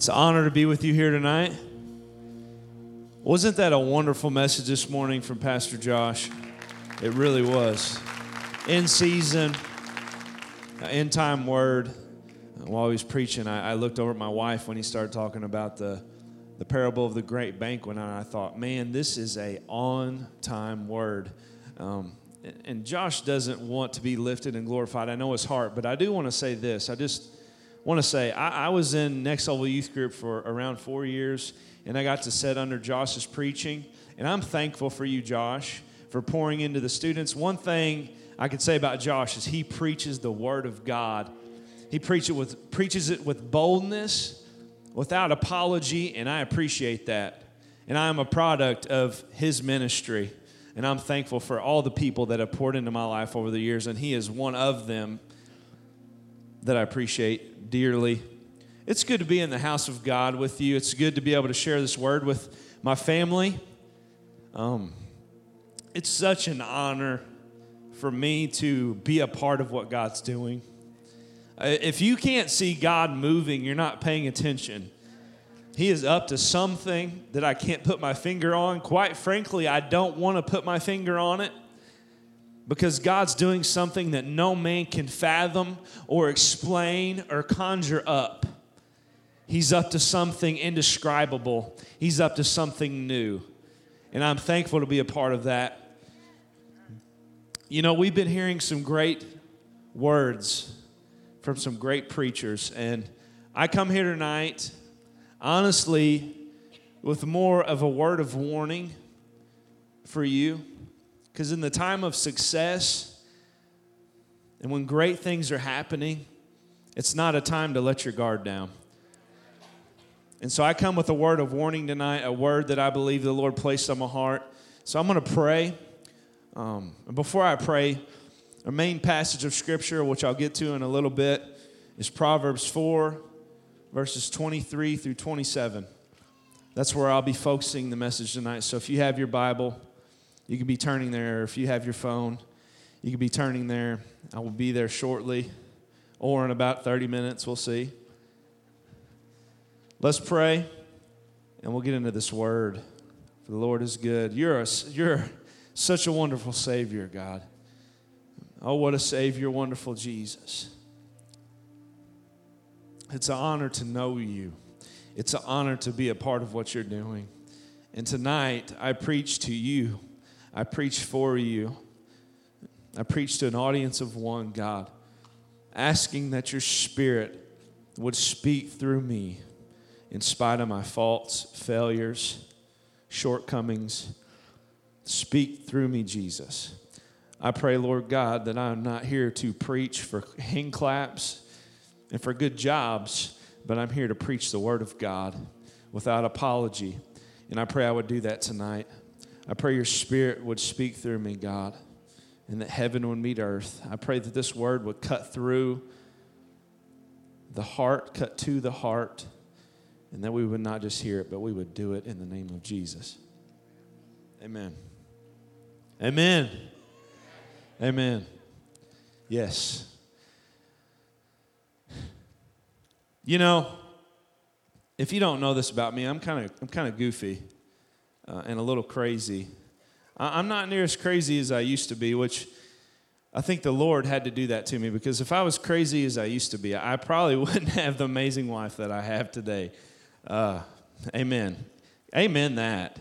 It's an honor to be with you here tonight. Wasn't that a wonderful message this morning from Pastor Josh? It really was. In season, in time word. While he was preaching, I, I, looked over at my wife when he started talking about the, the parable of the great banquet, and I thought, man, this is a on time word. Um, and Josh doesn't want to be lifted and glorified. I know his heart, but I do want to say this. I just want to say I, I, was in Next Level Youth Group for around four years, and I got to sit under Josh's preaching. And I'm thankful for you, Josh, for pouring into the students. One thing I could say about Josh is he preaches the Word of God. He preaches it with, preaches it with boldness, without apology, and I appreciate that. And I am a product of his ministry. And I'm thankful for all the people that have poured into my life over the years, and he is one of them that I appreciate dearly. It's good to be in the house of God with you. It's good to be able to share this word with my family. Um, it's such an honor for me to be a part of what God's doing. Uh, if you can't see God moving, you're not paying attention. He is up to something that I can't put my finger on. Quite frankly, I don't want to put my finger on it because God's doing something that no man can fathom or explain or conjure up. He's up to something indescribable, He's up to something new. And I'm thankful to be a part of that. You know, we've been hearing some great words from some great preachers, and I come here tonight, honestly, with more of a word of warning for you because in the time of success and when great things are happening, it's not a time to let your guard down. And so I come with a word of warning tonight, a word that I believe the Lord placed on my heart. So I'm going to pray. Um, before I pray, our main passage of Scripture, which I'll get to in a little bit, is Proverbs 4, verses 23 through 27. That's where I'll be focusing the message tonight. So if you have your Bible, you can be turning there. If you have your phone, you can be turning there. I will be there shortly or in about 30 minutes. We'll see. Let's pray and we'll get into this word. For the Lord is good. You're, a, you're such a wonderful Savior, God. Oh, what a Savior, wonderful Jesus. It's an honor to know you. It's an honor to be a part of what you're doing. And tonight, I preach to you I preach for you. I preach to an audience of one, God, asking that your spirit would speak through me in spite of my faults, failures, shortcomings. Speak through me, Jesus. I pray, Lord God, that I'm not here to preach for hand claps and for good jobs, but I'm here to preach the Word of God without apology. And I pray I would do that tonight. I pray your spirit would speak through me, God, and that heaven would meet earth. I pray that this word would cut through the heart, cut to the heart, and that we would not just hear it, but we would do it in the name of Jesus. Amen. Amen. Amen. Yes. You know, if you don't know this about me, I'm kind of I'm kind of goofy uh, and a little crazy. I, I'm not near as crazy as I used to be, which I think the Lord had to do that to me because if I was crazy as I used to be, I probably wouldn't have the amazing wife that I have today. Uh, amen. Amen that.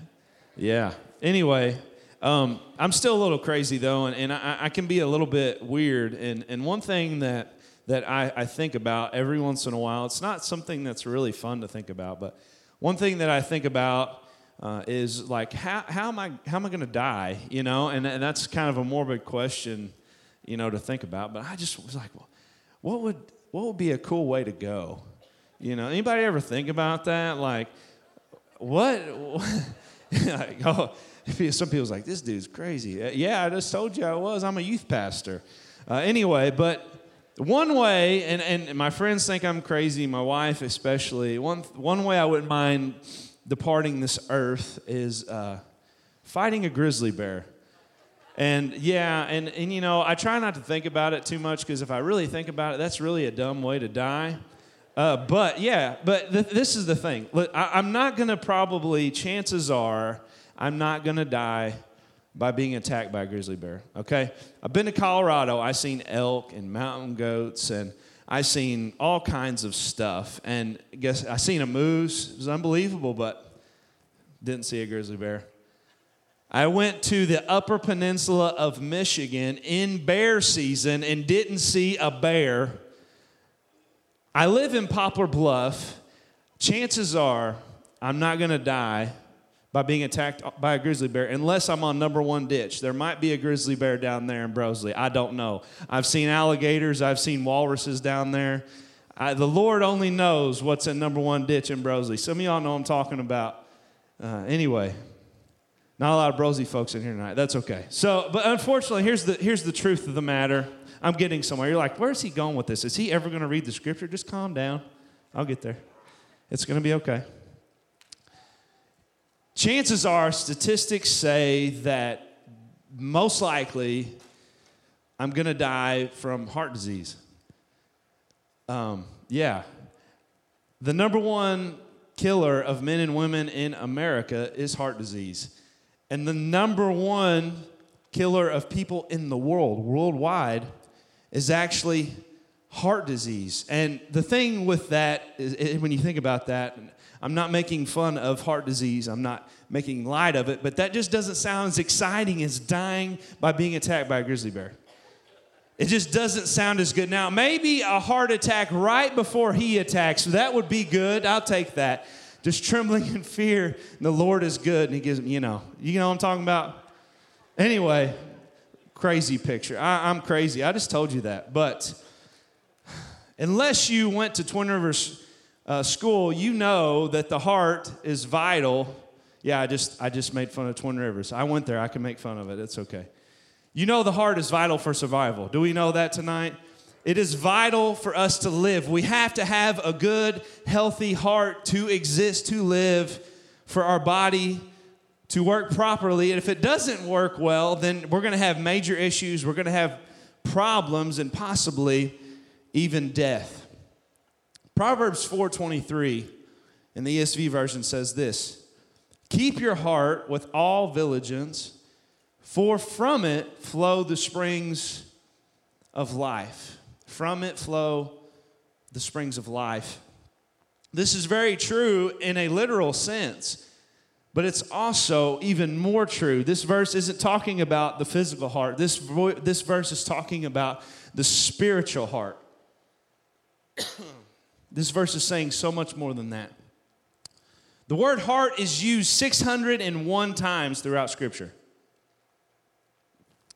Yeah. Anyway, um, I'm still a little crazy though, and, and I, I, can be a little bit weird. And, and one thing that, that I, I think about every once in a while, it's not something that's really fun to think about, but one thing that I think about uh, is like how, how am I how am I going to die? You know, and and that's kind of a morbid question, you know, to think about. But I just was like, well, what would what would be a cool way to go? You know, anybody ever think about that? Like, what? like, oh, some people's like, this dude's crazy. Uh, yeah, I just told you I was. I'm a youth pastor. Uh, anyway, but one way, and, and my friends think I'm crazy, my wife especially, one, one way I wouldn't mind departing this earth is uh, fighting a grizzly bear. And yeah, and, and you know, I try not to think about it too much because if I really think about it, that's really a dumb way to die. Uh, but yeah, but th- this is the thing. Look, I- I'm not going to probably, chances are, I'm not going to die by being attacked by a grizzly bear, okay? I've been to Colorado. I've seen elk and mountain goats, and I've seen all kinds of stuff. And I guess I seen a moose. It was unbelievable, but didn't see a grizzly bear. I went to the upper peninsula of Michigan in bear season and didn't see a bear. I live in Poplar Bluff. Chances are I'm not going to die by being attacked by a grizzly bear unless I'm on number one ditch. There might be a grizzly bear down there in Broseley. I don't know. I've seen alligators, I've seen walruses down there. I, the Lord only knows what's in number one ditch in Broseley. Some of y'all know I'm talking about. Uh, anyway, not a lot of Broseley folks in here tonight. That's okay. So, but unfortunately, here's the, here's the truth of the matter. I'm getting somewhere. You're like, where's he going with this? Is he ever going to read the scripture? Just calm down. I'll get there. It's going to be okay. Chances are, statistics say that most likely I'm going to die from heart disease. Um, yeah. The number one killer of men and women in America is heart disease. And the number one killer of people in the world, worldwide, is actually heart disease. And the thing with that is, when you think about that, I'm not making fun of heart disease, I'm not making light of it, but that just doesn't sound as exciting as dying by being attacked by a grizzly bear. It just doesn't sound as good. Now, maybe a heart attack right before he attacks, that would be good. I'll take that just trembling in fear. and The Lord is good, and He gives you know, you know what I'm talking about? Anyway, crazy picture. I, am crazy. I just told you that. But unless you went to Twin Rivers uh, School, you know that the heart is vital. Yeah, I just I just made fun of Twin Rivers. I went there. I can make fun of it. It's okay. You know the heart is vital for survival. Do we know that tonight? It is vital for us to live. We have to have a good, healthy heart to exist, to live, for our body to work properly. And if it doesn't work well, then we're going to have major issues. We're going to have problems and possibly even death. Proverbs 4:23 in the ESV version says this: "Keep your heart with all diligence, for from it flow the springs of life." From it flow the springs of life. This is very true in a literal sense, but it's also even more true. This verse isn't talking about the physical heart, this, vo- this verse is talking about the spiritual heart. This verse is saying so much more than that. The word heart is used 601 times throughout Scripture.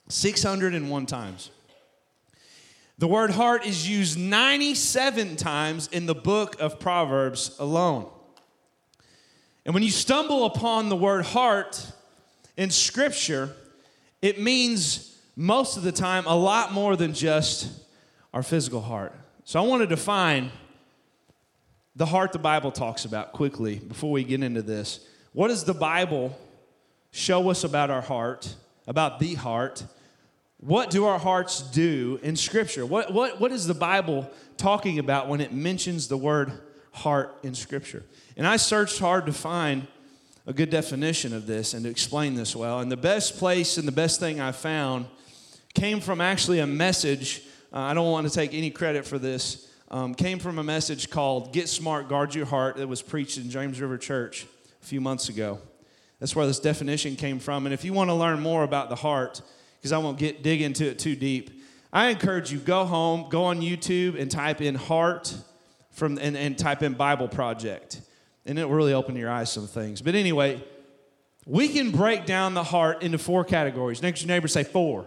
601 times. The word heart is used 97 times in the book of Proverbs alone. And when you stumble upon the word heart in Scripture, it means most of the time a lot more than just our physical heart. So I want to define the heart the Bible talks about quickly before we get into this. What does the Bible show us about our heart, about the heart? What do our hearts do in Scripture? What, what, what is the Bible talking about when it mentions the word heart in Scripture? And I searched hard to find a good definition of this and to explain this well. And the best place and the best thing I found came from actually a message. Uh, I don't want to take any credit for this. Um, came from a message called Get Smart, Guard Your Heart that was preached in James River Church a few months ago. That's where this definition came from. And if you want to learn more about the heart, because I won't get dig into it too deep. I encourage you go home, go on YouTube, and type in heart from and, and type in Bible project, and it will really open your eyes some things. But anyway, we can break down the heart into four categories. Next, your neighbor say four.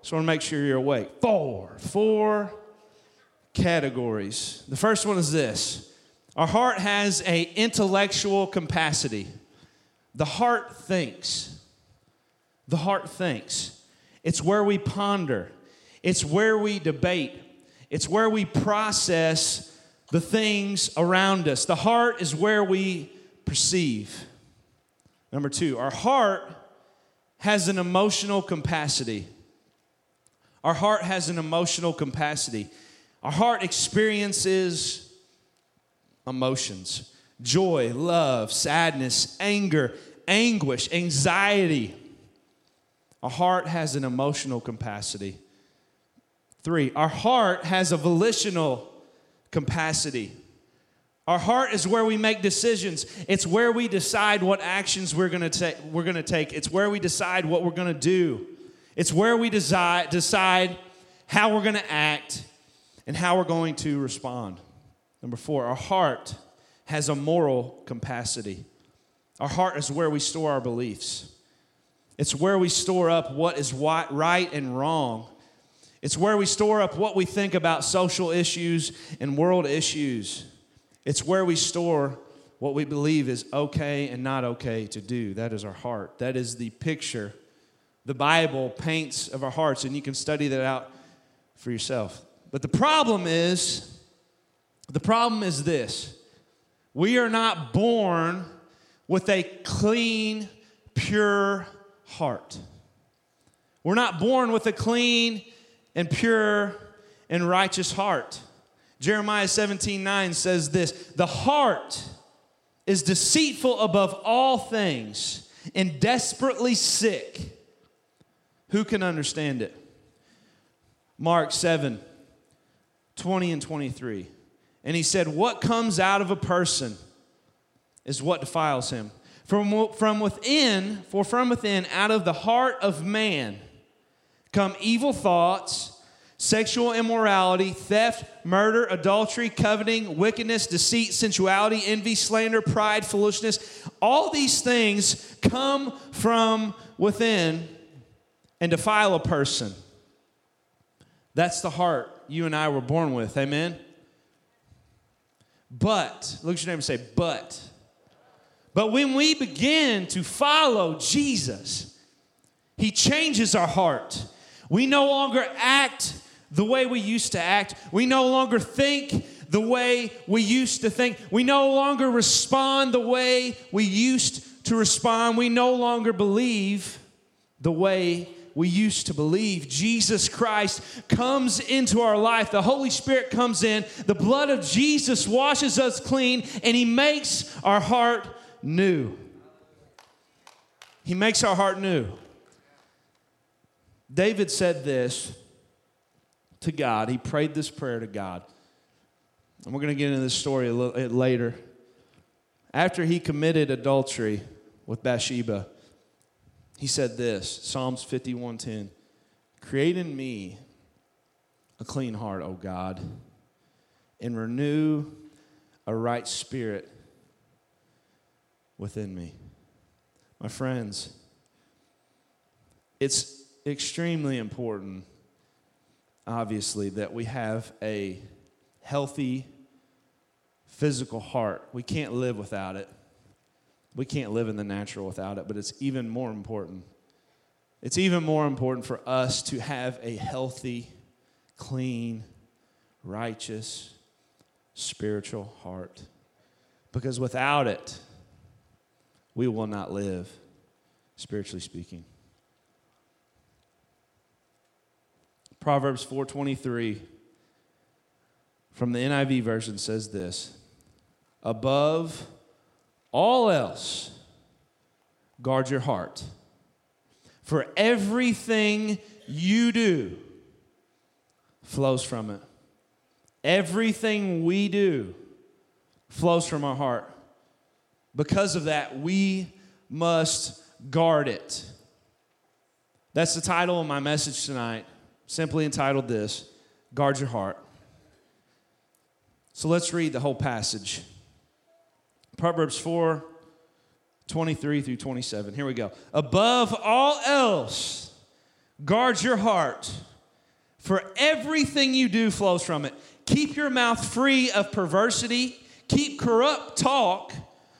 Just want to make sure you're awake. Four, four categories. The first one is this: our heart has a intellectual capacity. The heart thinks. The heart thinks. It's where we ponder, it's where we debate, it's where we process the things around us. The heart is where we perceive. Number two, our heart has an emotional capacity. Our heart has an emotional capacity. Our heart experiences emotions joy, love, sadness, anger, anguish, anxiety. Our heart has an emotional capacity. Three, our heart has a volitional capacity. Our heart is where we make decisions. It's where we decide what actions we're going to take. We're going to take. It's where we decide what we're going to do. It's where we decide decide how we're going to act and how we're going to respond. Number 4, our heart has a moral capacity. Our heart is where we store our beliefs. It's where we store up what is right and wrong. It's where we store up what we think about social issues and world issues. It's where we store what we believe is okay and not okay to do. That is our heart. That is the picture the Bible paints of our hearts, and you can study that out for yourself. But the problem is, the problem is this we are not born with a clean, pure heart. We're not born with a clean and pure and righteous heart. Jeremiah 17 9 says this The heart is deceitful above all things and desperately sick. Who can understand it? Mark 7 20 and 23. And he said, What comes out of a person is what defiles him. From, from within, for from within, out of the heart of man, come evil thoughts sexual immorality, theft, murder, adultery, coveting, wickedness, deceit, sensuality, envy, slander, pride, foolishness. All these things come from within and defile a person. That's the heart you and I were born with. Amen? But, look at your neighbor and say, but. But when we begin to follow Jesus, He changes our heart. We no longer act the way we used to act. We no longer think the way we used to think. We no longer respond the way we used to respond. We no longer believe the way we used to believe. Jesus Christ comes into our life. The Holy Spirit comes in. The blood of Jesus washes us clean, and He makes our heart new. He makes our heart new. David said this to God. He prayed this prayer to God. And we're going to get into this story a little later. After he committed adultery with Bathsheba, he said this Psalms 51:10 Create in me a clean heart, O God, and renew a right spirit within me. My friends, it's extremely important obviously, that we have a healthy physical heart. We can't live without it. We can't live in the natural without it, but it's even more important. It's even more important for us to have a healthy, clean, righteous, spiritual heart. Because without it, we will not live, spiritually speaking. Proverbs 4:23 from the NIV version says this: Above all else, guard your heart. For everything you do flows from it. Everything we do flows from our heart. Because of that, we must guard it. That's the title of my message tonight simply entitled this Guard Your Heart. So let's read the whole passage. Proverbs 4 23 through 27. Here we go. Above all else, guard your heart, for everything you do flows from it. Keep your mouth free of perversity, keep corrupt talk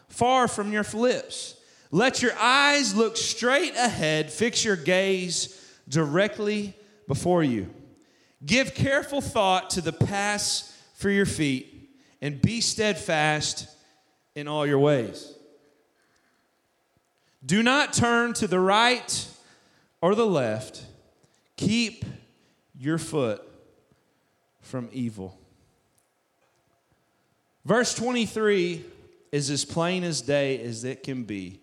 far from your lips. Let your eyes look straight ahead, fix your gaze directly before you. Give careful thought to the paths for your feet, and be steadfast in all your ways. Do not turn to the right or the left. Keep your foot from evil. Verse 23 is as plain as day as it can be.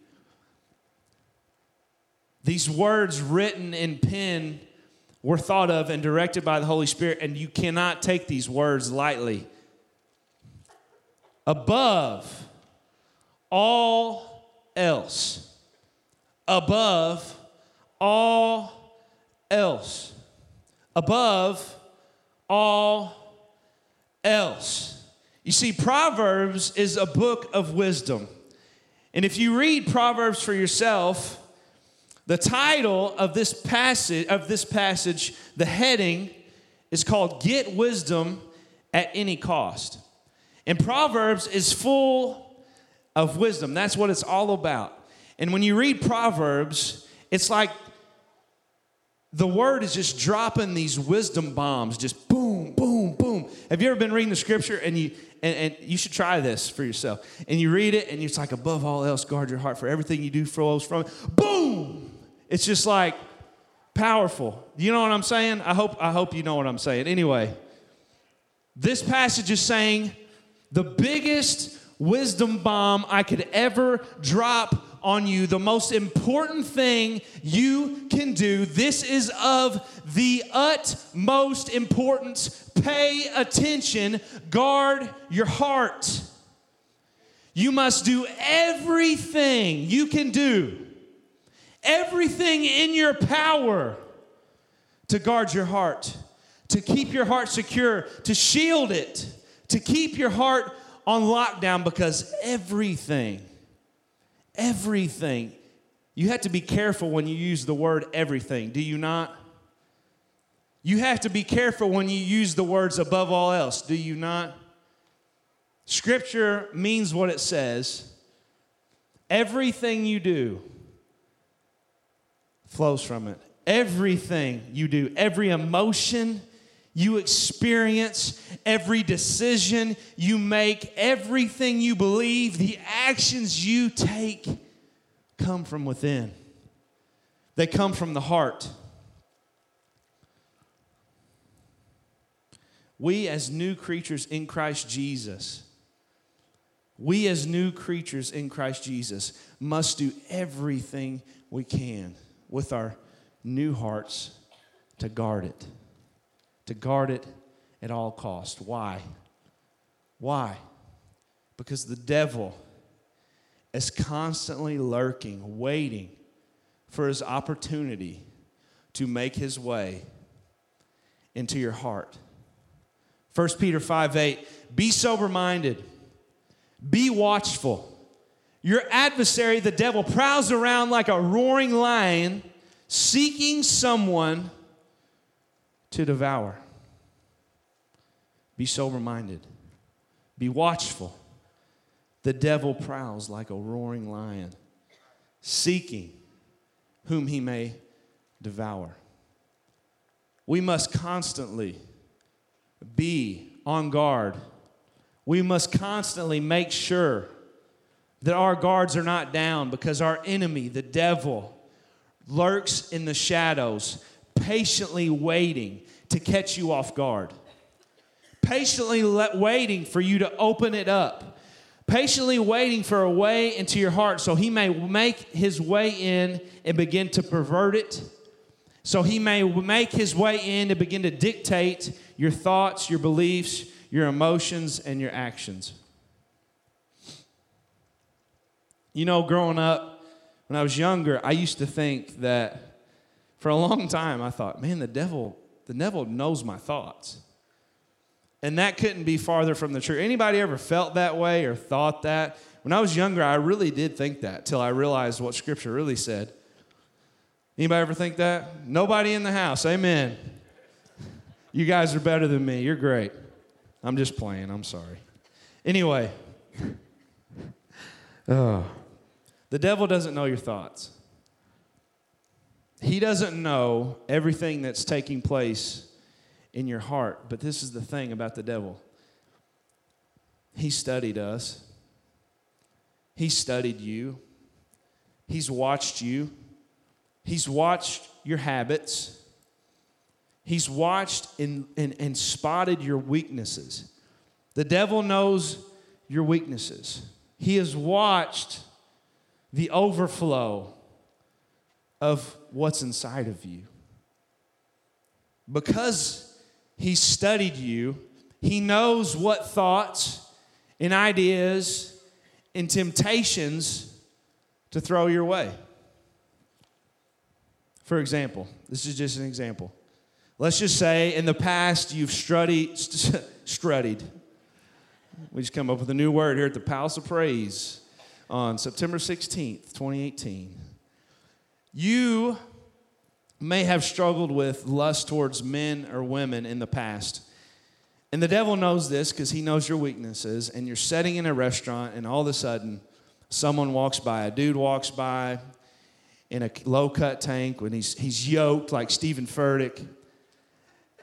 These words written in pen were thought of and directed by the Holy Spirit, and you cannot take these words lightly. Above all else, above all else, above all else. You see, Proverbs is a book of wisdom. And if you read Proverbs for yourself, the title of this passage of this passage, the heading is called Get Wisdom at Any Cost. And Proverbs is full of wisdom. That's what it's all about. And when you read Proverbs, it's like the word is just dropping these wisdom bombs, just boom, boom, boom. Have you ever been reading the scripture and you and, and you should try this for yourself. And you read it and it's like above all else, guard your heart for everything you do flows from it. Boom! It's just like powerful. You know what I'm saying? I hope I hope you know what I'm saying. Anyway, this passage is saying the biggest wisdom bomb I could ever drop on you, the most important thing you can do. This is of the utmost importance. Pay attention, guard your heart. You must do everything you can do, everything in your power to guard your heart, to keep your heart secure, to shield it, to keep your heart on lockdown because everything, everything, you have to be careful when you use the word everything, do you not? You have to be careful when you use the words above all else, do you not? Scripture means what it says. Everything you do flows from it. Everything you do, every emotion, you experience, every decision you make, everything you believe, the actions you take come from within. They come from the heart. We, as new creatures in Christ Jesus, we, as new creatures in Christ Jesus, must do everything we can with our new hearts to guard it to guard it at all cost. Why? Why? Because the devil is constantly lurking, waiting for his opportunity to make his way into your heart. 1 Peter 5 8, be sober minded, be watchful. Your adversary, the devil, prowls around like a roaring lion, seeking someone to devour. Be sober minded, be watchful. The devil prowls like a roaring lion, seeking whom he may devour. We must constantly be on guard. We must constantly make sure that our guards are not down because our enemy, the devil, lurks in the shadows, patiently waiting to catch you off guard. Patiently let, waiting for you to open it up. Patiently waiting for a way into your heart so he may make his way in and begin to pervert it. So he may make his way in and begin to dictate your thoughts, your beliefs, your emotions, and your actions. You know, growing up, when I was younger, I used to think that for a long time, I thought, man, the devil, the devil knows my thoughts. And that couldn't be farther from the truth. Anybody ever felt that way or thought that? When I was younger, I really did think that till I realized what Scripture really said. Anybody ever think that? Nobody in the house. Amen. You guys are better than me. You're great. I'm just playing. I'm sorry. Anyway, oh, the devil doesn't know your thoughts. He doesn't know everything that's taking place in your heart. But this is the thing about the devil he studied us, he studied you, he's watched you, he's watched your habits, he's watched and, and, and spotted your weaknesses. The devil knows your weaknesses. He has watched the overflow of what's inside of you. Because he studied you, he knows what thoughts and ideas and temptations to throw your way. For example, this is just an example. Let's just say in the past you've strutted, strutted. We just come up with a new word here at the Palace of Praise on September 16th, 2018. You may have struggled with lust towards men or women in the past. And the devil knows this because he knows your weaknesses. And you're sitting in a restaurant, and all of a sudden, someone walks by, a dude walks by in a low cut tank when he's, he's yoked like Steven Furtick.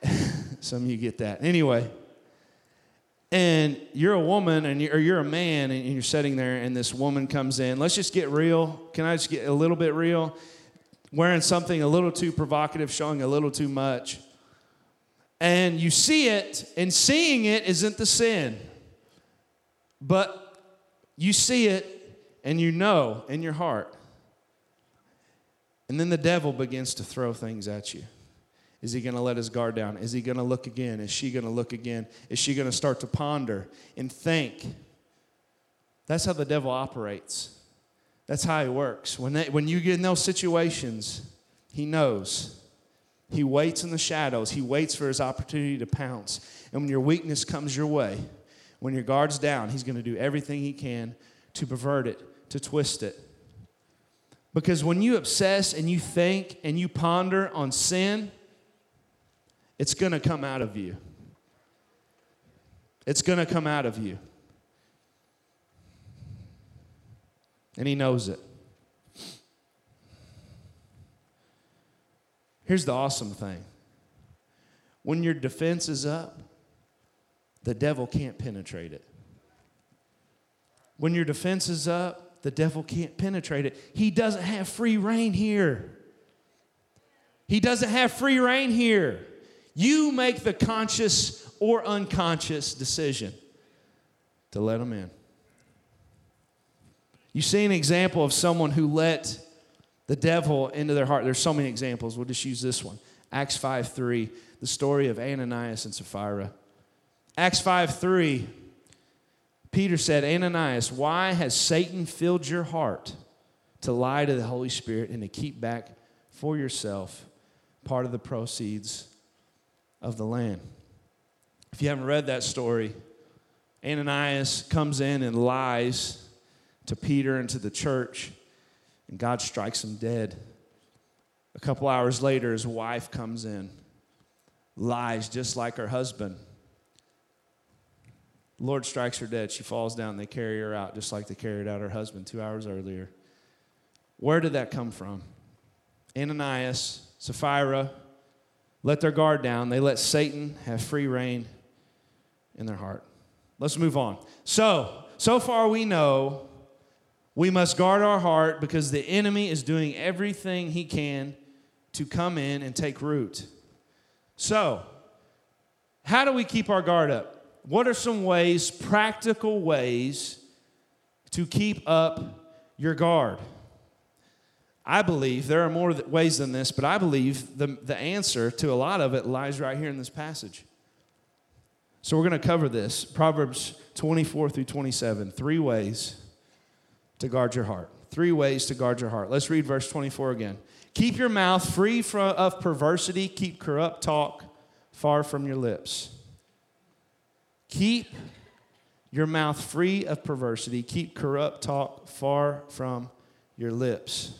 Some of you get that. Anyway, and you're a woman and you're, or you're a man and you're sitting there and this woman comes in. Let's just get real. Can I just get a little bit real? Wearing something a little too provocative, showing a little too much. And you see it, and seeing it isn't the sin. But you see it and you know in your heart. And then the devil begins to throw things at you. Is he going to let his guard down? Is he going to look again? Is she going to look again? Is she going to start to ponder and think? That's how the devil operates. That's how he works. When, they, when you get in those situations, he knows. He waits in the shadows. He waits for his opportunity to pounce. And when your weakness comes your way, when your guard's down, he's going to do everything he can to pervert it, to twist it. Because when you obsess and you think and you ponder on sin, it's going to come out of you. It's going to come out of you. And he knows it. Here's the awesome thing when your defense is up, the devil can't penetrate it. When your defense is up, the devil can't penetrate it. He doesn't have free reign here. He doesn't have free reign here. You make the conscious or unconscious decision to let him in. You see an example of someone who let the devil into their heart. There's so many examples. We'll just use this one. Acts 5 3, the story of Ananias and Sapphira. Acts 5 3, Peter said, Ananias, why has Satan filled your heart to lie to the Holy Spirit and to keep back for yourself part of the proceeds of the land. If you haven't read that story, Ananias comes in and lies to Peter and to the church, and God strikes him dead. A couple hours later, his wife comes in, lies just like her husband. The Lord strikes her dead. She falls down. They carry her out just like they carried out her husband two hours earlier. Where did that come from? Ananias, Sapphira, let their guard down. They let Satan have free reign in their heart. Let's move on. So, so far we know we must guard our heart because the enemy is doing everything he can to come in and take root. So, how do we keep our guard up? What are some ways, practical ways, to keep up your guard? I believe there are more ways than this, but I believe the, the answer to a lot of it lies right here in this passage. So we're going to cover this Proverbs 24 through 27. Three ways to guard your heart. Three ways to guard your heart. Let's read verse 24 again. Keep your mouth free from, of perversity, keep corrupt talk far from your lips. Keep your mouth free of perversity, keep corrupt talk far from your lips.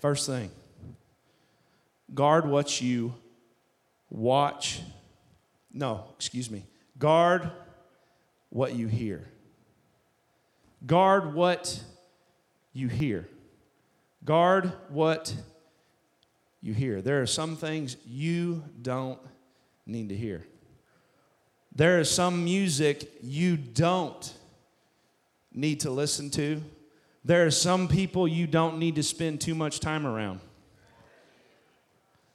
First thing, guard what you watch. No, excuse me. Guard what you hear. Guard what you hear. Guard what you hear. There are some things you don't need to hear. There is some music you don't need to listen to. There are some people you don't need to spend too much time around.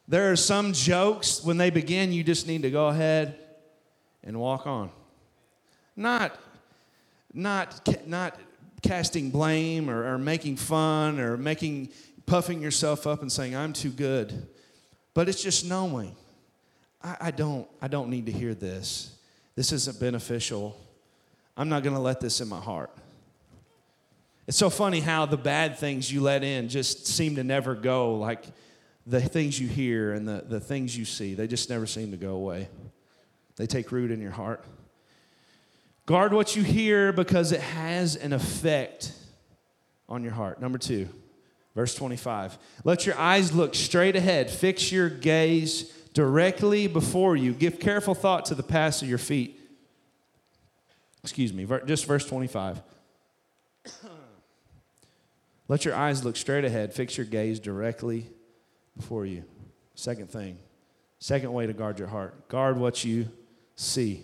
There are some jokes, when they begin, you just need to go ahead and walk on. Not, not, not casting blame or, or making fun or making, puffing yourself up and saying, I'm too good. But it's just knowing, I, I don't, I don't need to hear this. This isn't beneficial. I'm not going to let this in my heart. It's so funny how the bad things you let in just seem to never go, like the things you hear and the, the things you see, they just never seem to go away. They take root in your heart. Guard what you hear because it has an effect on your heart. Number two, verse 25. Let your eyes look straight ahead, fix your gaze directly before you. Give careful thought to the paths of your feet. Excuse me, just verse 25. Let your eyes look straight ahead, fix your gaze directly before you. Second thing, second way to guard your heart guard what you see.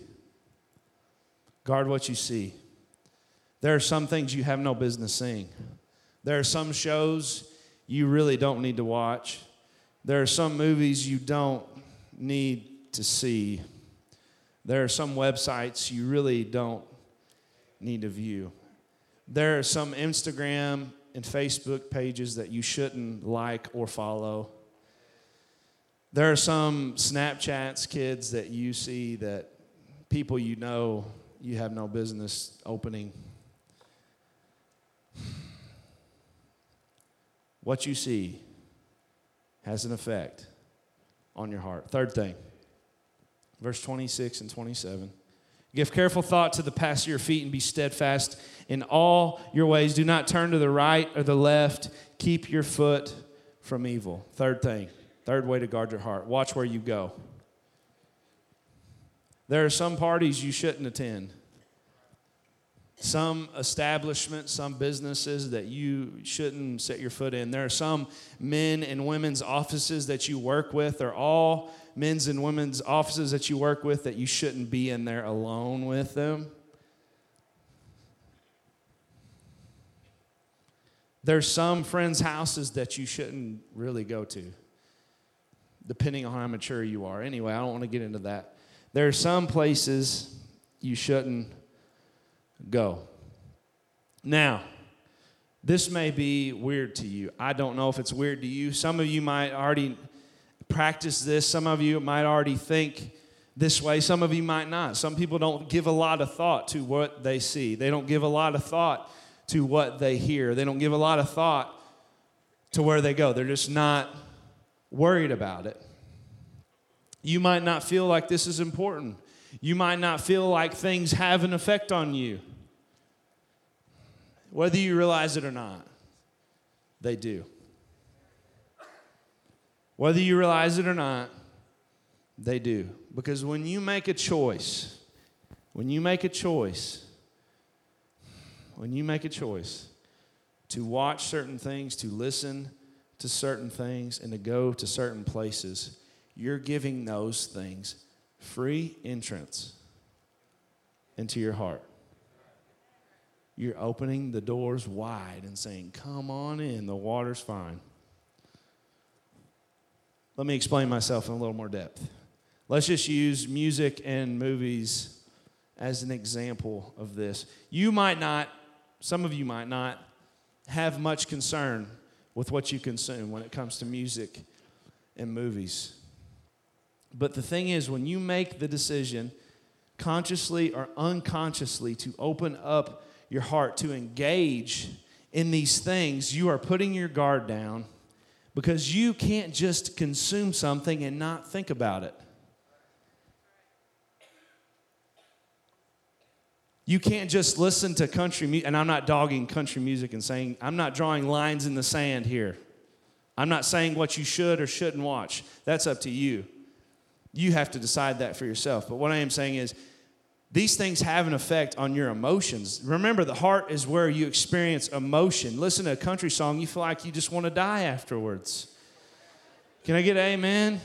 Guard what you see. There are some things you have no business seeing. There are some shows you really don't need to watch. There are some movies you don't need to see. There are some websites you really don't need to view. There are some Instagram and Facebook pages that you shouldn't like or follow. There are some Snapchats, kids, that you see that people you know you have no business opening. What you see has an effect on your heart. Third thing, verse 26 and 27. Give careful thought to the path of your feet and be steadfast in all your ways. Do not turn to the right or the left. Keep your foot from evil. Third thing, third way to guard your heart watch where you go. There are some parties you shouldn't attend, some establishments, some businesses that you shouldn't set your foot in. There are some men and women's offices that you work with. They're all men's and women's offices that you work with that you shouldn't be in there alone with them. There's some friends' houses that you shouldn't really go to, depending on how mature you are. Anyway, I don't want to get into that. There are some places you shouldn't go. Now, this may be weird to you. I don't know if it's weird to you. Some of you might already practice this. Some of you might already think this way, some of you might not. Some people don't give a lot of thought to what they see, they don't give a lot of thought to what they hear, they don't give a lot of thought to where they go. They're just not worried about it. You might not feel like this is important. You might not feel like things have an effect on you. Whether you realize it or not, they do. Whether you realize it or not, they do. Because when you make a choice, when you make a choice, when you make a choice to watch certain things, to listen to certain things, and to go to certain places, you're giving those things free entrance into your heart. You're opening the doors wide and saying, Come on in, the water's fine. Let me explain myself in a little more depth. Let's just use music and movies as an example of this. You might not, some of you might not, have much concern with what you consume when it comes to music and movies. But the thing is, when you make the decision, consciously or unconsciously, to open up your heart, to engage in these things, you are putting your guard down because you can't just consume something and not think about it. You can't just listen to country music, and I'm not dogging country music and saying, I'm not drawing lines in the sand here. I'm not saying what you should or shouldn't watch. That's up to you. You have to decide that for yourself. But what I am saying is, these things have an effect on your emotions. Remember, the heart is where you experience emotion. Listen to a country song, you feel like you just want to die afterwards. Can I get amen?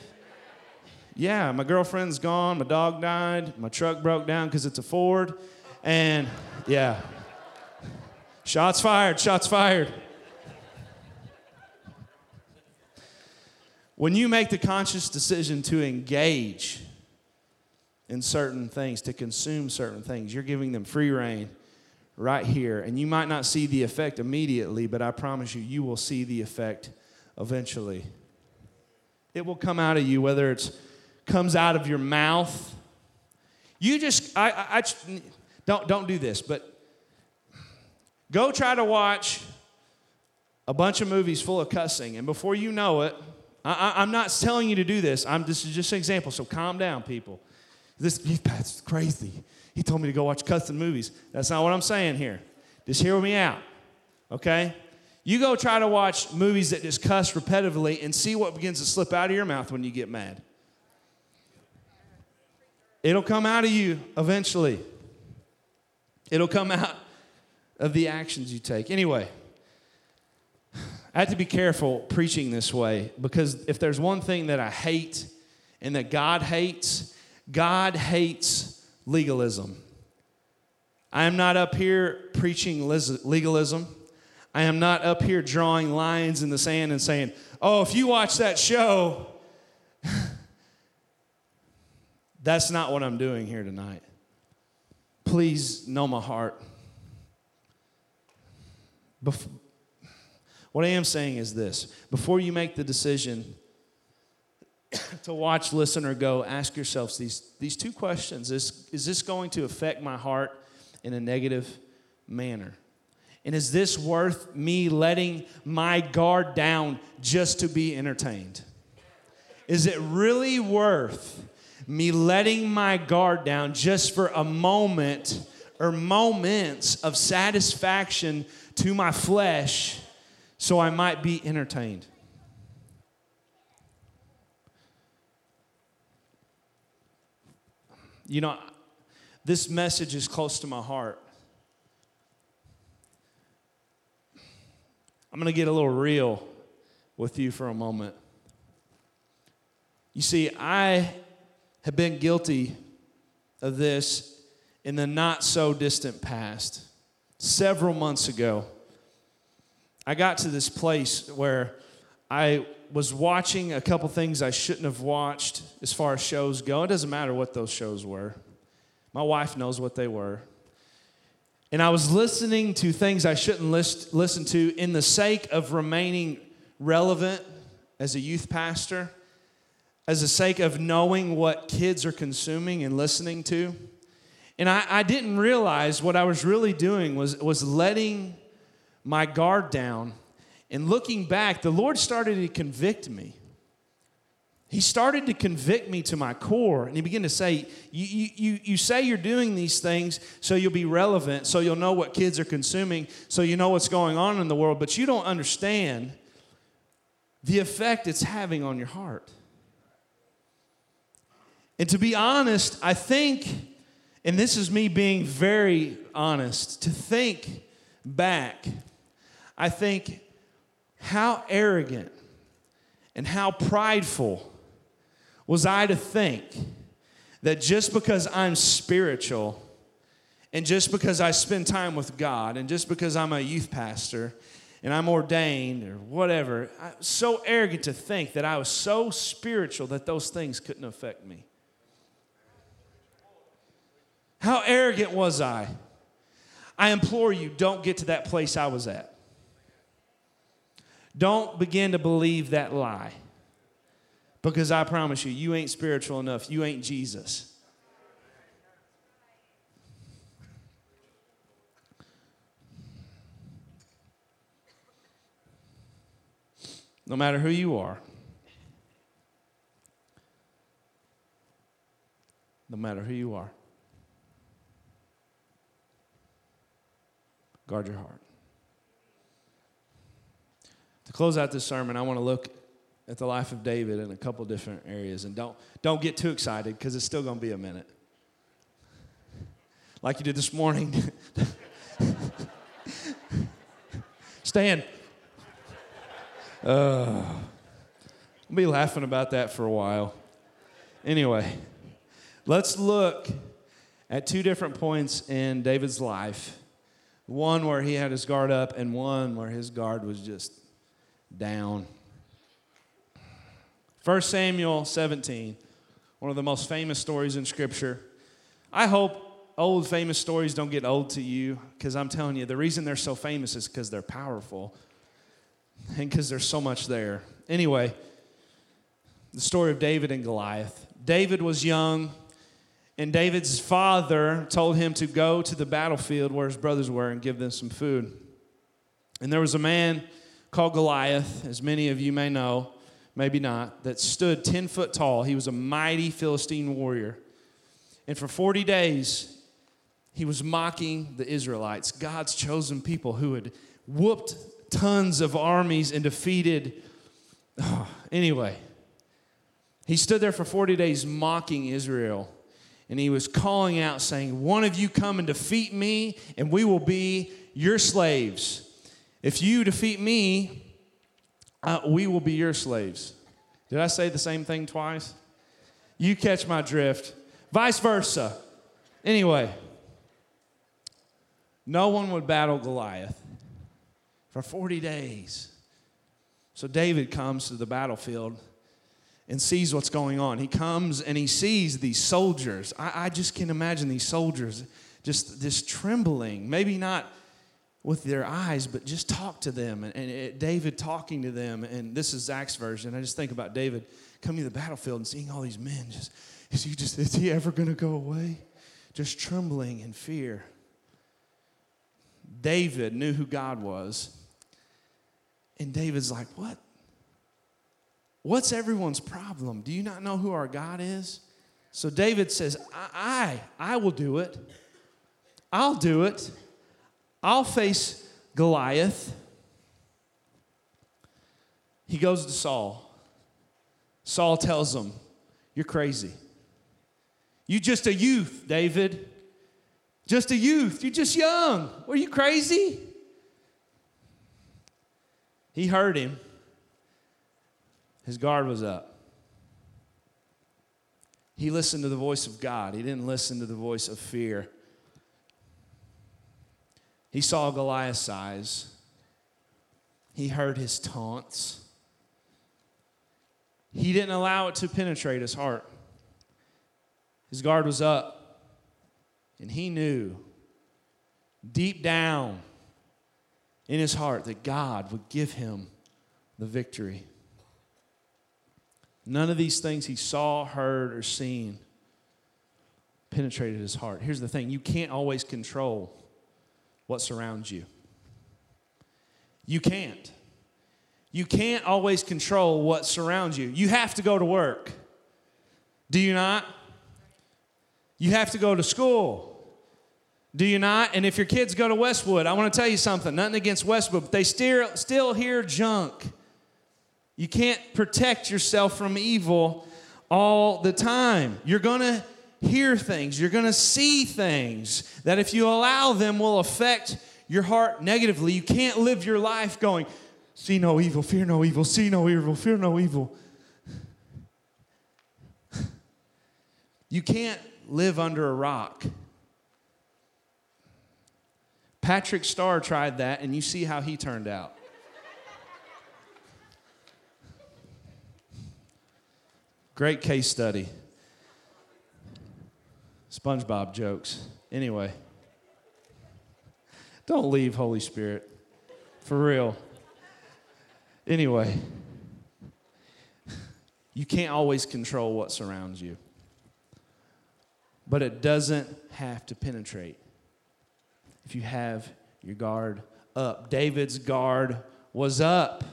Yeah, my girlfriend's gone, my dog died, my truck broke down because it's a Ford, and yeah. Shots fired, shots fired. When you make the conscious decision to engage in certain things, to consume certain things. You're giving them free rein right here. And you might not see the effect immediately, but I promise you, you will see the effect eventually. It will come out of you, whether it comes out of your mouth. You just, I, I, I don't, don't do this, but go try to watch a bunch of movies full of cussing, and before you know it, I, am not telling you to do this. I'm, this is just an example, so calm down, people. This youth pastor's crazy. He told me to go watch cussing movies. That's not what I'm saying here. Just hear me out, okay? You go try to watch movies that just cuss repetitively and see what begins to slip out of your mouth when you get mad. It'll come out of you eventually. It'll come out of the actions you take. Anyway, I have to be careful preaching this way because if there's one thing that I hate and that God hates, God hates legalism. I am not up here preaching legalism. I am not up here drawing lines in the sand and saying, oh, if you watch that show, that's not what I'm doing here tonight. Please know my heart. Bef- what I am saying is this before you make the decision to watch, listen, or go, ask yourselves these, these two questions is, is this going to affect my heart in a negative manner? And is this worth me letting my guard down just to be entertained? Is it really worth me letting my guard down just for a moment or moments of satisfaction to my flesh so I might be entertained? You know, this message is close to my heart. I'm going to get a little real with you for a moment. You see, I have been guilty of this in the not so distant past. Several months ago, I got to this place where I was watching a couple things I shouldn't have watched as far as shows go. It doesn't matter what those shows were. My wife knows what they were. And I was listening to things I shouldn't list, listen to in the sake of remaining relevant as a youth pastor, as the sake of knowing what kids are consuming and listening to. And I, I didn't realize what I was really doing was, was letting my guard down and looking back, the Lord started to convict me. He started to convict me to my core, and he began to say, you, you, you say you're doing these things so you'll be relevant, so you'll know what kids are consuming, so you know what's going on in the world, but you don't understand the effect it's having on your heart. And to be honest, I think, and this is me being very honest, to think back, I think how arrogant and how prideful was I to think that just because I'm spiritual and just because I spend time with God and just because I'm a youth pastor and I'm ordained or whatever, I'm so arrogant to think that I was so spiritual that those things couldn't affect me. How arrogant was I? I implore you, don't get to that place I was at. Don't begin to believe that lie. Because I promise you, you ain't spiritual enough. You ain't Jesus. No matter who you are, no matter who you are, guard your heart. Close out this sermon, I want to look at the life of David in a couple different areas. And don't, don't get too excited because it's still going to be a minute. Like you did this morning. Stand. Uh, I'll be laughing about that for a while. Anyway, let's look at two different points in David's life one where he had his guard up, and one where his guard was just down. 1 Samuel 17. one of the most famous stories in Scripture. I hope old famous stories don't get old to you because I'm telling you, the reason they're so famous is because they're powerful and because there's so much there. Anyway, the story of David and Goliath. David was young, and David's father told him to go to the battlefield where his brothers were and give them some food. And there was a man called Goliath, as many of you may know, maybe not, that stood 10 foot tall. He was a mighty Philistine warrior. And for 40 days, he was mocking the Israelites, God's chosen people who had whooped tons of armies and defeated. Oh, anyway, he stood there for 40 days mocking Israel. And he was calling out, saying, One of you come and defeat me, and we will be your slaves. If you defeat me, uh, we will be your slaves. Did I say the same thing twice? You catch my drift. Vice versa. Anyway, no one would battle Goliath for 40 days. So David comes to the battlefield and sees what's going on. He comes and he sees these soldiers. I, I just can imagine these soldiers just, just trembling, maybe not with their eyes, but just talk to them. And, and it, David talking to them. And this is Zach's version. I just think about David coming to the battlefield and seeing all these men. Just is he just is he ever going to go away? Just trembling in fear. David knew who God was. And David's like, What? What's everyone's problem? Do you not know who our God is? So David says, I, I, I will do it. I'll do it. I'll face Goliath. He goes to Saul. Saul tells him, You're crazy. You just a youth, David. Just a youth. You're just young. Are you crazy? He heard him. His guard was up. He listened to the voice of God. He didn't listen to the voice of fear. He saw Goliath's eyes. He heard his taunts. He didn't allow it to penetrate his heart. His guard was up, and he knew deep down in his heart that God would give him the victory. None of these things he saw, heard, or seen penetrated his heart. Here's the thing you can't always control what surrounds you. You can't. You can't always control what surrounds you. You have to go to work. Do you not? You have to go to school. Do you not? And if your kids go to Westwood, I want to tell you something. Nothing against Westwood, but they still, still hear junk. You can't protect yourself from evil all the time. You're going to hear things, you're going to see things that if you allow them will affect your heart negatively. You can't live your life going, see no evil, fear no evil, see no evil, fear no evil. You can't live under a rock. Patrick Star tried that, and you see how he turned out. Great case study. SpongeBob jokes. Anyway, don't leave, Holy Spirit. For real. Anyway, you can't always control what surrounds you, but it doesn't have to penetrate if you have your guard up. David's guard was up.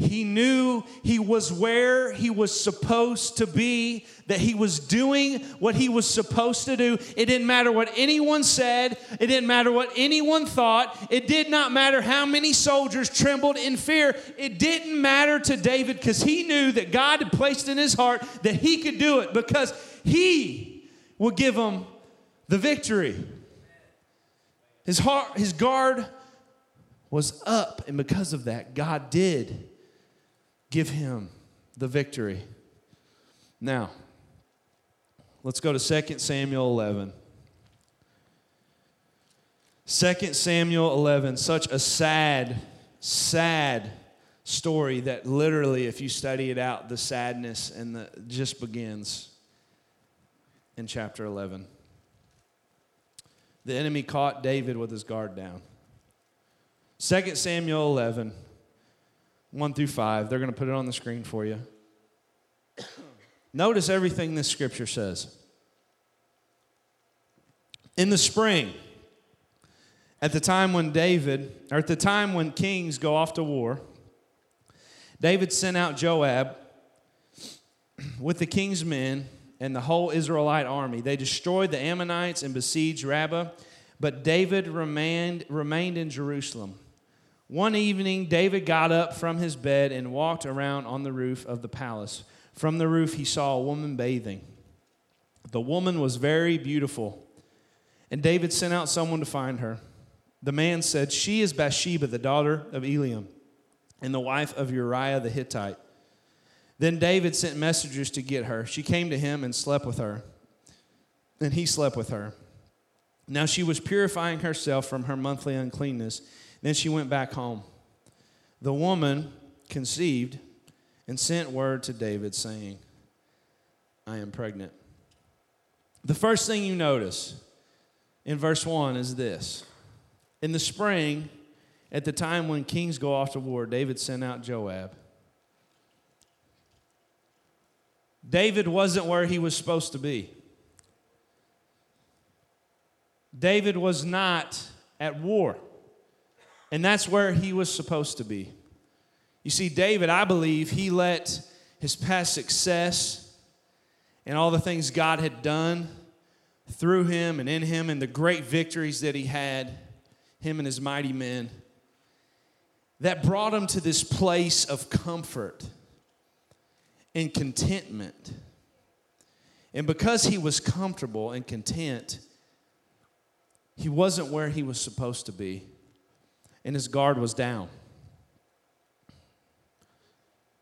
He knew he was where he was supposed to be, that he was doing what he was supposed to do. It didn't matter what anyone said, it didn't matter what anyone thought, it did not matter how many soldiers trembled in fear. It didn't matter to David because he knew that God had placed in his heart that he could do it because he would give him the victory. His heart, his guard was up, and because of that, God did give him the victory. Now, let's go to 2 Samuel 11. 2 Samuel 11, such a sad, sad story that literally, if you study it out, the sadness and the just begins. in chapter 11. The enemy caught David with his guard down. 2 Samuel 11, 1 through 5. They're going to put it on the screen for you. Notice everything this scripture says. In the spring, at the time when David, or at the time when kings go off to war, David sent out Joab with the king's men and the whole Israelite army. They destroyed the Ammonites and besieged Rabbah, but David remained, remained in Jerusalem. One evening, David got up from his bed and walked around on the roof of the palace. From the roof, he saw a woman bathing. The woman was very beautiful, and David sent out someone to find her. The man said, She is Bathsheba, the daughter of Eliam, and the wife of Uriah the Hittite. Then David sent messengers to get her. She came to him and slept with her, and he slept with her. Now she was purifying herself from her monthly uncleanness then she went back home. The woman conceived and sent word to David saying, I am pregnant. The first thing you notice in verse 1 is this In the spring, at the time when kings go off to war, David sent out Joab. David wasn't where he was supposed to be. David was not at war. And that's where he was supposed to be. You see, David, I believe, he let his past success and all the things God had done through him and in him and the great victories that he had, him and his mighty men, that brought him to this place of comfort and contentment. And because he was comfortable and content, he wasn't where he was supposed to be and his guard was down.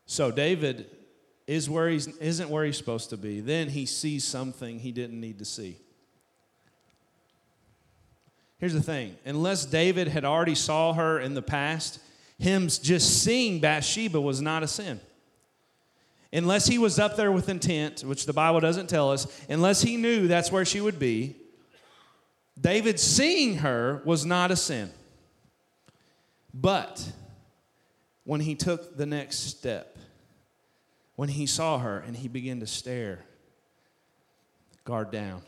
So David is where he's isn't where he's supposed to be. Then he sees something he didn't need to see. Here's the thing, unless David had already saw her in the past, him just seeing Bathsheba was not a sin. Unless he was up there with intent, which the Bible doesn't tell us, unless he knew that's where she would be, David seeing her was not a sin. But when he took the next step, when he saw her and he began to stare, guard down,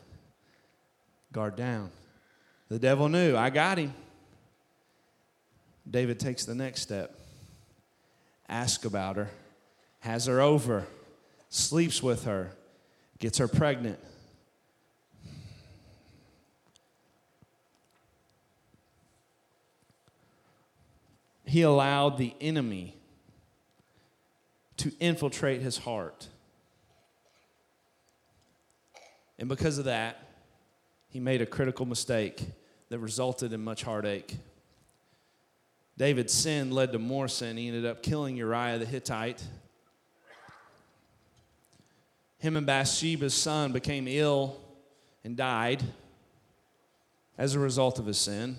guard down. The devil knew, I got him. David takes the next step, asks about her, has her over, sleeps with her, gets her pregnant. He allowed the enemy to infiltrate his heart. And because of that, he made a critical mistake that resulted in much heartache. David's sin led to more sin. He ended up killing Uriah the Hittite. Him and Bathsheba's son became ill and died as a result of his sin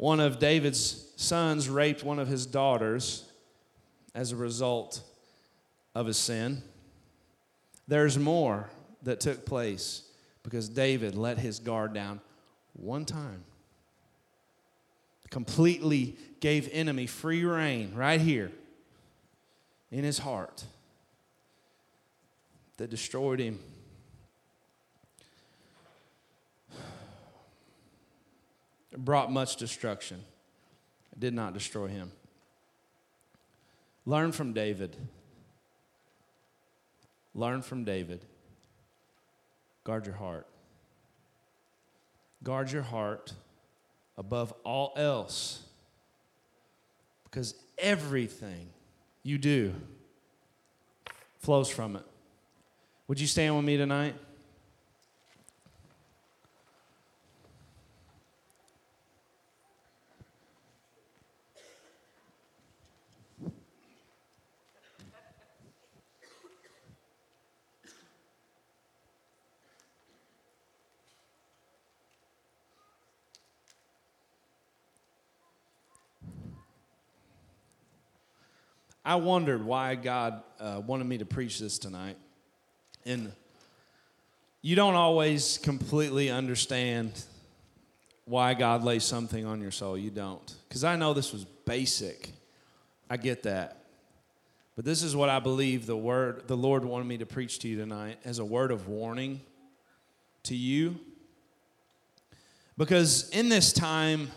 one of David's sons raped one of his daughters as a result of his sin. There's more that took place because David let his guard down one time. Completely gave enemy free rein right here in his heart that destroyed him Brought much destruction. It did not destroy him. Learn from David. Learn from David. Guard your heart. Guard your heart above all else because everything you do flows from it. Would you stand with me tonight? I wondered why God uh, wanted me to preach this tonight. And you don't always completely understand why God lays something on your soul. You don't. Because I know this was basic. I get that. But this is what I believe the word the Lord wanted me to preach to you tonight as a word of warning to you. Because in this time,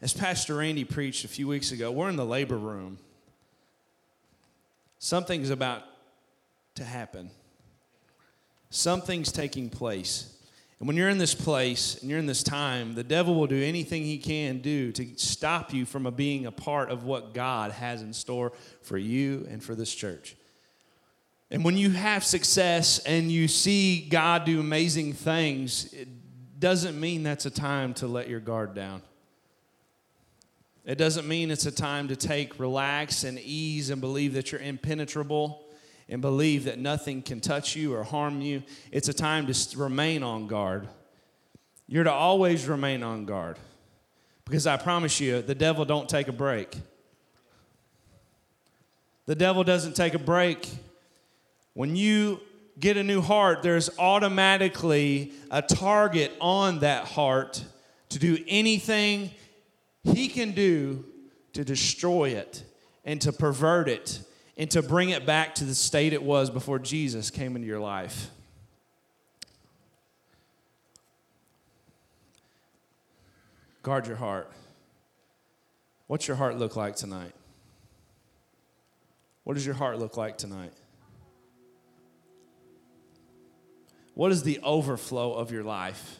as Pastor Randy preached a few weeks ago, we're in the labor room. Something's about to happen. Something's taking place. And when you're in this place and you're in this time, the devil will do anything he can do to stop you from being a part of what God has in store for you and for this church. And when you have success and you see God do amazing things, it doesn't mean that's a time to let your guard down. It doesn't mean it's a time to take relax and ease and believe that you're impenetrable and believe that nothing can touch you or harm you. It's a time to remain on guard. You're to always remain on guard. Because I promise you, the devil don't take a break. The devil doesn't take a break. When you get a new heart, there's automatically a target on that heart to do anything he can do to destroy it and to pervert it and to bring it back to the state it was before Jesus came into your life. Guard your heart. What's your heart look like tonight? What does your heart look like tonight? What is the overflow of your life?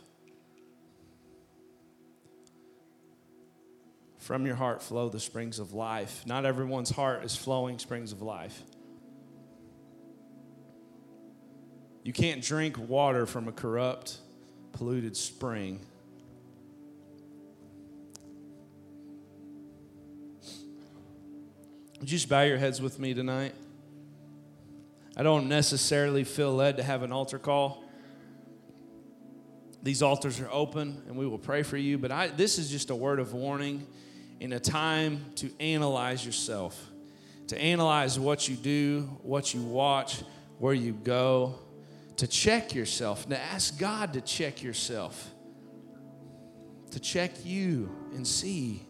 From your heart flow the springs of life. Not everyone's heart is flowing springs of life. You can't drink water from a corrupt, polluted spring. Would you just bow your heads with me tonight? I don't necessarily feel led to have an altar call. These altars are open and we will pray for you, but I, this is just a word of warning in a time to analyze yourself, to analyze what you do, what you watch, where you go, to check yourself, to ask God to check yourself, to check you and see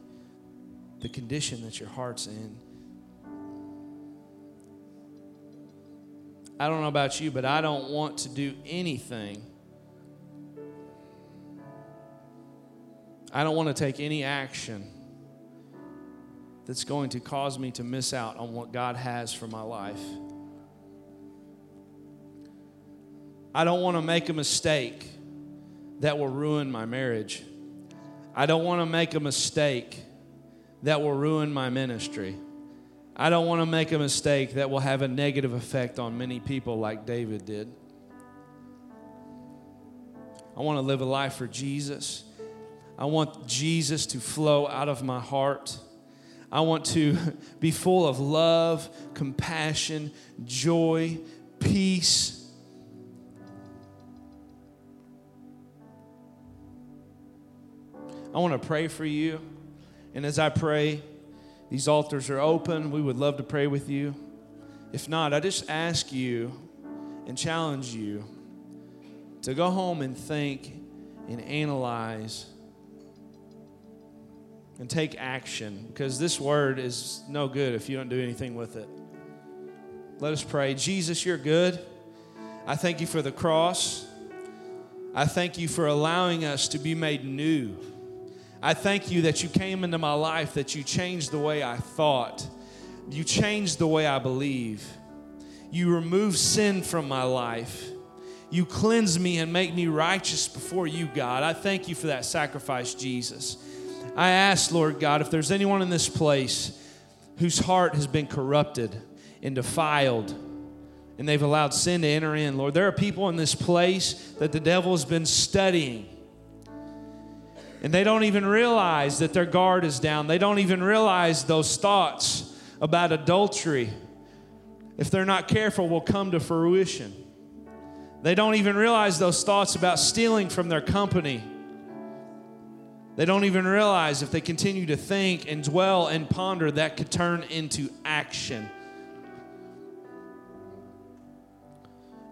the condition that your heart's in. I don't know about you, but I don't want to do anything. I don't want to take any action that's going to cause me to miss out on what God has for my life. I don't want to make a mistake that will ruin my marriage. I don't want to make a mistake that will ruin my ministry. I don't want to make a mistake that will have a negative effect on many people like David did. I want to live a life for Jesus. I want Jesus to flow out of my heart. I want to be full of love, compassion, joy, peace. I want to pray for you. And as I pray, these altars are open. We would love to pray with you. If not, I just ask you and challenge you to go home and think and analyze and take action because this word is no good if you don't do anything with it. Let us pray. Jesus, you're good. I thank you for the cross. I thank you for allowing us to be made new. I thank you that you came into my life, that you changed the way I thought, you changed the way I believe. You remove sin from my life. You cleanse me and make me righteous before you, God. I thank you for that sacrifice, Jesus. I ask, Lord God, if there's anyone in this place whose heart has been corrupted and defiled, and they've allowed sin to enter in, Lord, there are people in this place that the devil has been studying. And they don't even realize that their guard is down. They don't even realize those thoughts about adultery, if they're not careful, will come to fruition. They don't even realize those thoughts about stealing from their company they don't even realize if they continue to think and dwell and ponder, that could turn into action.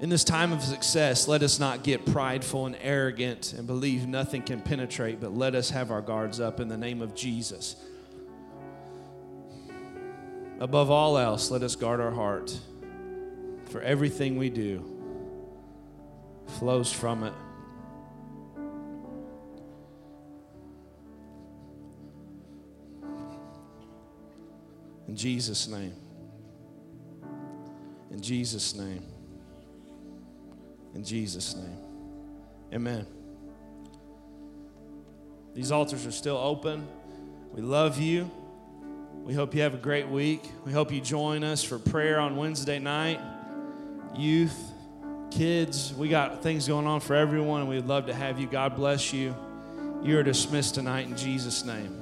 In this time of success, let us not get prideful and arrogant and believe nothing can penetrate, but let us have our guards up in the name of Jesus. Above all else, let us guard our heart, for everything we do flows from it. In Jesus' name. In Jesus' name. In Jesus' name. Amen. These altars are still open. We love you. We hope you have a great week. We hope you join us for prayer on Wednesday night. Youth, kids, we got things going on for everyone, and we'd love to have you. God bless you. You are dismissed tonight in Jesus' name.